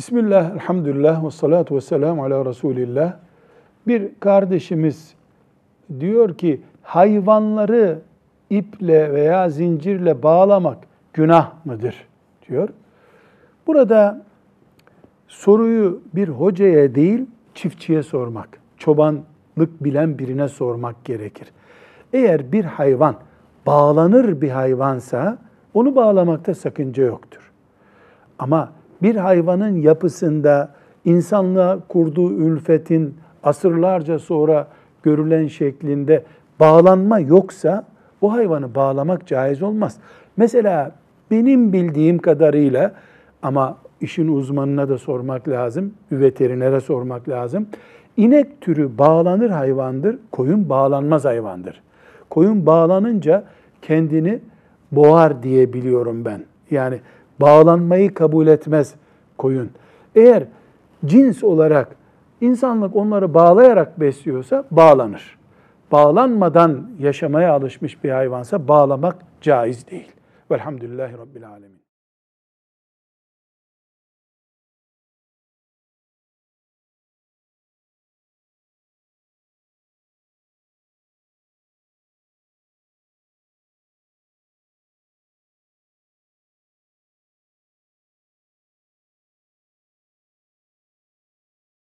Bismillah, elhamdülillah ve salatu ve selamu ala Resulillah. Bir kardeşimiz diyor ki hayvanları iple veya zincirle bağlamak günah mıdır diyor. Burada soruyu bir hocaya değil çiftçiye sormak, çobanlık bilen birine sormak gerekir. Eğer bir hayvan bağlanır bir hayvansa onu bağlamakta sakınca yoktur. Ama bir hayvanın yapısında insanlığa kurduğu ülfetin asırlarca sonra görülen şeklinde bağlanma yoksa o hayvanı bağlamak caiz olmaz. Mesela benim bildiğim kadarıyla ama işin uzmanına da sormak lazım, veterinere sormak lazım. İnek türü bağlanır hayvandır, koyun bağlanmaz hayvandır. Koyun bağlanınca kendini boğar diye biliyorum ben. Yani bağlanmayı kabul etmez koyun. Eğer cins olarak insanlık onları bağlayarak besliyorsa bağlanır. Bağlanmadan yaşamaya alışmış bir hayvansa bağlamak caiz değil. Velhamdülillahi Rabbil Alemin.